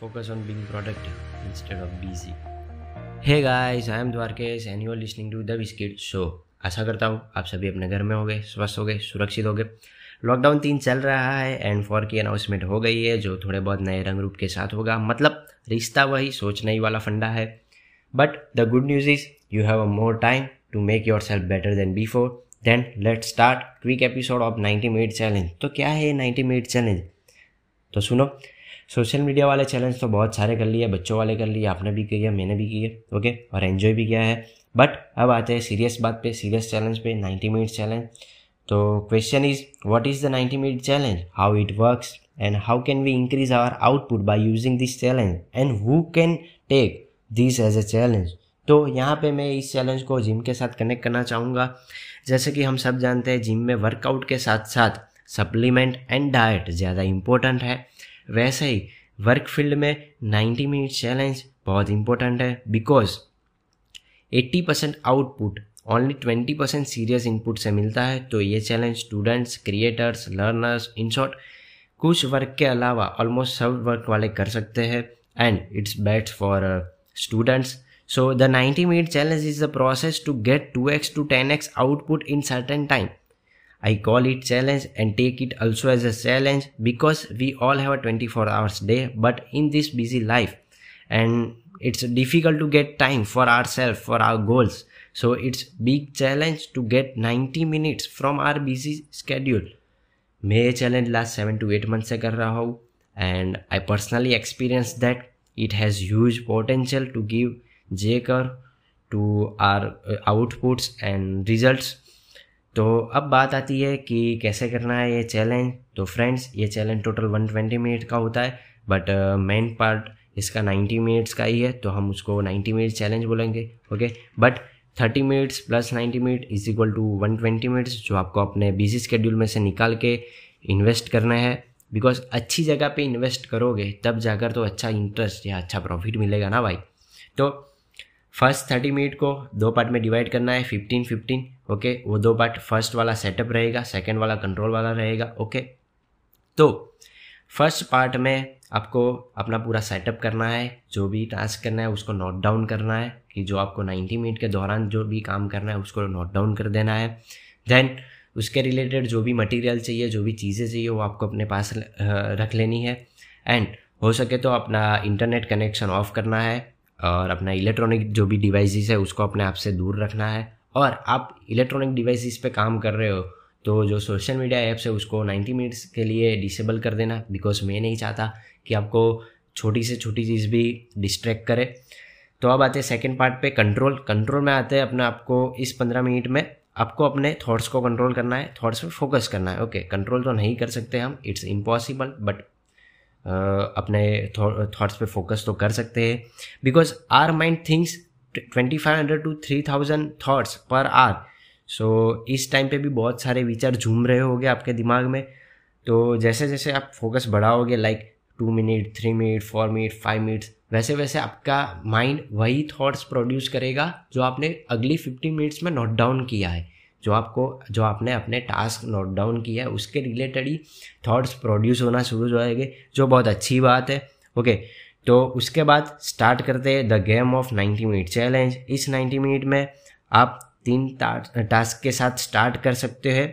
focus on being productive instead of busy. Hey guys, I am Dwarkesh and you are listening to The Biscuit. Show. आशा करता हूँ आप सभी अपने घर में होंगे स्वस्थ होंगे सुरक्षित होंगे। लॉकडाउन तीन चल रहा है एंड फोर की अनाउंसमेंट हो गई है जो थोड़े बहुत नए रंग रूप के साथ होगा। मतलब रिश्ता वही सोच नहीं वाला फंडा है। But the good news is you have a more time to make yourself better than before then let start quick episode of 90 minute challenge तो क्या है ये 90 मिनट चैलेंज तो सुनो सोशल मीडिया वाले चैलेंज तो बहुत सारे कर लिए, बच्चों वाले कर लिए, आपने भी किया, मैंने भी किए ओके और एन्जॉय भी किया है। बट अब आते हैं सीरियस बात पे सीरियस चैलेंज पे 90 मिनट चैलेंज तो question is what is the 90 minute challenge how it works and how can we increase our output by using this challenge and who can take this as a challenge तो यहाँ पे मैं इस challenge को gym के साथ connect करना चाहूँगा। जैसे कि हम सब जानते हैं जिम में वर्कआउट के साथ साथ सप्लीमेंट एंड डाइट ज़्यादा इम्पोर्टेंट है। वैसे ही वर्क फ़ील्ड में 90 मिनट चैलेंज बहुत इंपॉर्टेंट है because 80 percent output only 20 percent serious input से मिलता है तो ये challenge students creators learners in short कुछ वर्क के अलावा ऑलमोस्ट सब वर्क वाले कर सकते हैं and it's best for students so the 90 minute challenge is the process to get 2x to 10x output in certain time I call it challenge and take it also as a challenge because we all have a 24 hours day but in this busy life and it's difficult to get time for ourselves for our goals so it's big challenge to get 90 minutes from our busy schedule मैं ये challenge last seven to eight month से कर रहा हूँ and I personally experience that it has huge potential to give J curve to our outputs and results तो अब बात आती है कि कैसे करना है ये चैलेंज तो फ्रेंड्स ये चैलेंज टोटल 120 मिनट का होता है बट मेन पार्ट इसका 90 मिनट्स का ही है तो हम उसको 90 मिनट चैलेंज बोलेंगे okay but 30 minutes plus 90 minute is equal to 120 minutes जो आपको अपने बिज़ी स्केड्यूल में से निकाल के इन्वेस्ट करना है। बिकॉज़ अच्छी जगह पे इन्वेस्ट करोगे, तब जाकर तो अच्छा इंटरेस्ट या अच्छा प्रॉफिट मिलेगा ना भाई। तो फ़र्स्ट थर्टी मिनट को दो पार्ट में डिवाइड करना है फिफ्टीन फिफ्टीन ओके वो दो पार्ट फ़र्स्ट वाला सेटअप रहेगा सेकेंड वाला कंट्रोल वाला रहेगा ओके तो फ़र्स्ट पार्ट में आपको अपना पूरा सेटअप करना है, जो भी टास्क करना है उसको नोट डाउन करना है, कि जो आपको 90 मिनट के दौरान जो भी काम करना है उसको नोट डाउन कर देना है। देन उसके रिलेटेड जो भी मटेरियल चाहिए, जो भी चीज़ें चाहिए, वो आपको अपने पास रख लेनी है। एंड हो सके तो अपना इंटरनेट कनेक्शन ऑफ़ करना है। और अपना इलेक्ट्रॉनिक जो भी डिवाइसेस है, उसको अपने आप से दूर रखना है। और आप इलेक्ट्रॉनिक डिवाइसेस पे काम कर रहे हो तो जो सोशल मीडिया ऐप्स है, उसको 90 मिनट्स के लिए डिसेबल कर देना बिकॉज़ मैं नहीं चाहता कि आपको छोटी से छोटी चीज़ भी डिस्ट्रैक्ट करे। तो अब आते हैं सेकेंड पार्ट पे कंट्रोल कंट्रोल में आते हैं अपने आपको इस पंद्रह मिनट में, आपको अपने थॉट्स को कंट्रोल करना है थॉट्स पे फोकस करना है। ओके कंट्रोल तो नहीं कर सकते हम इट्स इम्पॉसिबल बट अपने थॉट्स पे फोकस तो कर सकते हैं। Because our mind thinks twenty five hundred to three thousand thoughts पर आर सो इस टाइम पे भी बहुत सारे विचार झूम रहे होंगे आपके दिमाग में। तो जैसे जैसे आप focus बढ़ाओगे like two minute three minute four minute five minutes वैसे वैसे आपका माइंड वही थॉट्स प्रोड्यूस करेगा जो आपने अगली फिफ्टी मिनट्स में नोट डाउन किया है। जो आपको, जो आपने अपने टास्क नोट डाउन किया है, उसके रिलेटेड ही थॉट्स प्रोड्यूस होना शुरू हो जाएँगे, जो बहुत अच्छी बात है। ओके तो उसके बाद स्टार्ट करते हैं the game of 90 minute challenge इस 90 मिनट में आप तीन टास्क के साथ स्टार्ट कर सकते हैं।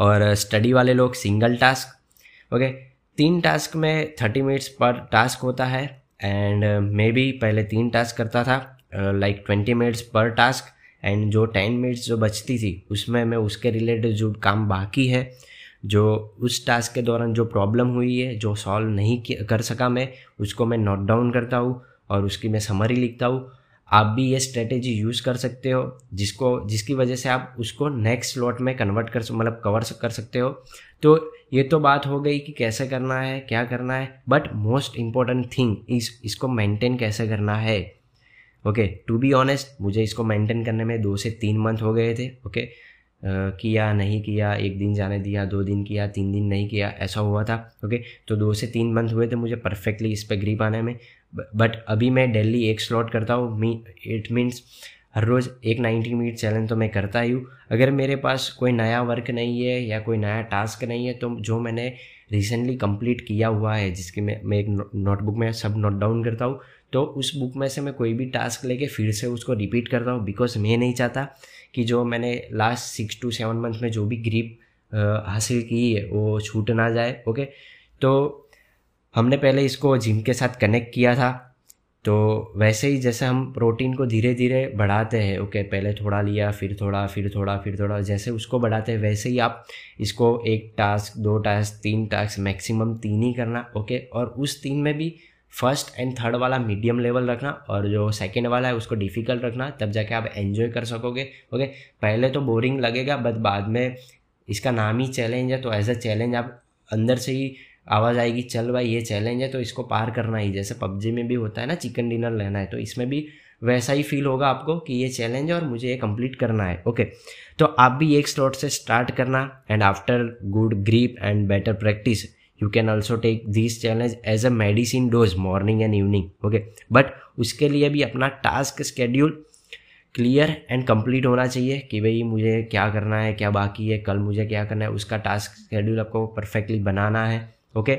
और स्टडी वाले लोग सिंगल टास्क ओके तीन टास्क में थर्टी मिनट्स पर टास्क होता है। एंड मे बी पहले तीन टास्क करता था। लाइक ट्वेंटी मिनट्स पर टास्क एंड जो टेन मिनट्स जो बचती थी, उसमें मैं उसके रिलेटेड जो काम बाकी है, जो उस टास्क के दौरान जो प्रॉब्लम हुई है, जो सॉल्व नहीं कर सका मैं, उसको मैं नोट डाउन करता हूँ और उसकी मैं समरी लिखता हूँ। आप भी ये स्ट्रेटेजी यूज़ कर सकते हो, जिसको, जिसकी वजह से आप उसको नेक्स्ट स्लॉट में कन्वर्ट कर मतलब कवर कर सकते हो। तो ये तो बात हो गई कि कैसे करना है, क्या करना है बट मोस्ट इंपॉर्टेंट थिंग इस इसको मेंटेन कैसे करना है। ओके टू बी ऑनेस्ट मुझे इसको मेंटेन करने में दो से तीन मंथ हो गए थे ओके okay? किया, नहीं किया, एक दिन जाने दिया, दो दिन किया, तीन दिन नहीं किया, ऐसा हुआ था ओके तो दो से तीन मंथ हुए थे मुझे परफेक्टली इस पर ग्रीप आने में। बट अभी मैं डेली एक स्लॉट करता हूँ, मी इट मीन्स हर रोज़ एक नाइन्टी मिनट चैलेंज तो मैं करता ही हूँ। अगर मेरे पास कोई नया वर्क नहीं है या कोई नया टास्क नहीं है तो जो मैंने रिसेंटली कंप्लीट किया हुआ है, जिसकी मैं मैं एक नोटबुक में सब नोट डाउन करता हूँ तो उस बुक में से मैं कोई भी टास्क लेके फिर से उसको रिपीट करता हूँ बिकॉज़ मैं नहीं चाहता कि जो मैंने last six to seven month में जो भी ग्रीप हासिल की है, वो छूट ना जाए ओके तो हमने पहले इसको जिम के साथ कनेक्ट किया था। तो वैसे ही जैसे हम प्रोटीन को धीरे धीरे बढ़ाते हैं ओके पहले थोड़ा लिया, फिर थोड़ा फिर थोड़ा फिर थोड़ा, जैसे उसको बढ़ाते हैं, वैसे ही आप इसको एक टास्क दो टास्क तीन टास्क मैक्सिमम तीन ही करना ओके और उस तीन में भी फ़र्स्ट एंड थर्ड वाला मीडियम लेवल रखना और जो सेकेंड वाला है उसको डिफ़िकल्ट रखना, तब जाके आप एन्जॉय कर सकोगे, ओके? पहले तो बोरिंग लगेगा, बट बाद में इसका नाम ही चैलेंज है तो एज अ चैलेंज आप अंदर से ही आवाज़ आएगी, चल भाई, ये चैलेंज है तो इसको पार करना ही, जैसे पबजी में भी होता है ना चिकन डिनर लेना है तो इसमें भी वैसा ही फील होगा आपको कि ये चैलेंज है और मुझे ये कंप्लीट करना है, ओके? तो आप भी एक स्लॉट से स्टार्ट करना and after good grip and better practice you can also take this challenge as a medicine dose morning and evening okay but उसके लिए भी अपना task schedule clear and complete होना चाहिए कि भाई मुझे क्या करना है, क्या बाकी है, कल मुझे क्या करना है, उसका टास्क शेड्यूल आपको परफेक्टली बनाना है ओके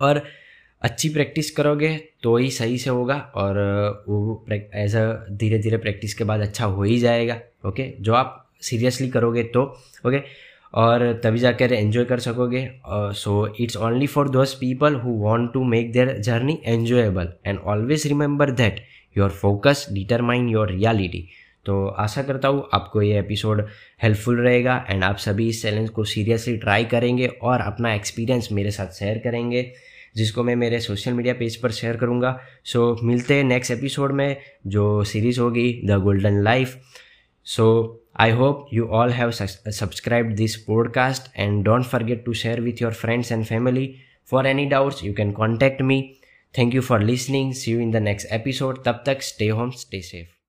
और अच्छी प्रैक्टिस करोगे तो ही सही से होगा और वो एज अ धीरे धीरे प्रैक्टिस के बाद अच्छा हो ही जाएगा ओके जो आप सीरियसली करोगे तो ओके और तभी जाकर एंजॉय कर सकोगे। So it's only for those people who want to make their journey enjoyable and always remember that your focus determine your reality तो आशा करता हूँ आपको ये एपिसोड हेल्पफुल रहेगा एंड आप सभी इस चैलेंज को सीरियसली ट्राई करेंगे और अपना एक्सपीरियंस मेरे साथ शेयर करेंगे जिसको मैं मेरे सोशल मीडिया पेज पर शेयर करूँगा। सो so, मिलते हैं नेक्स्ट एपिसोड में जो सीरीज़ होगी the golden life so I hope you all have subscribed this podcast and don't forget to share with your friends and family. For any doubts, you can contact me. Thank you for listening. See you in the next episode. Tap tak, stay home, stay safe.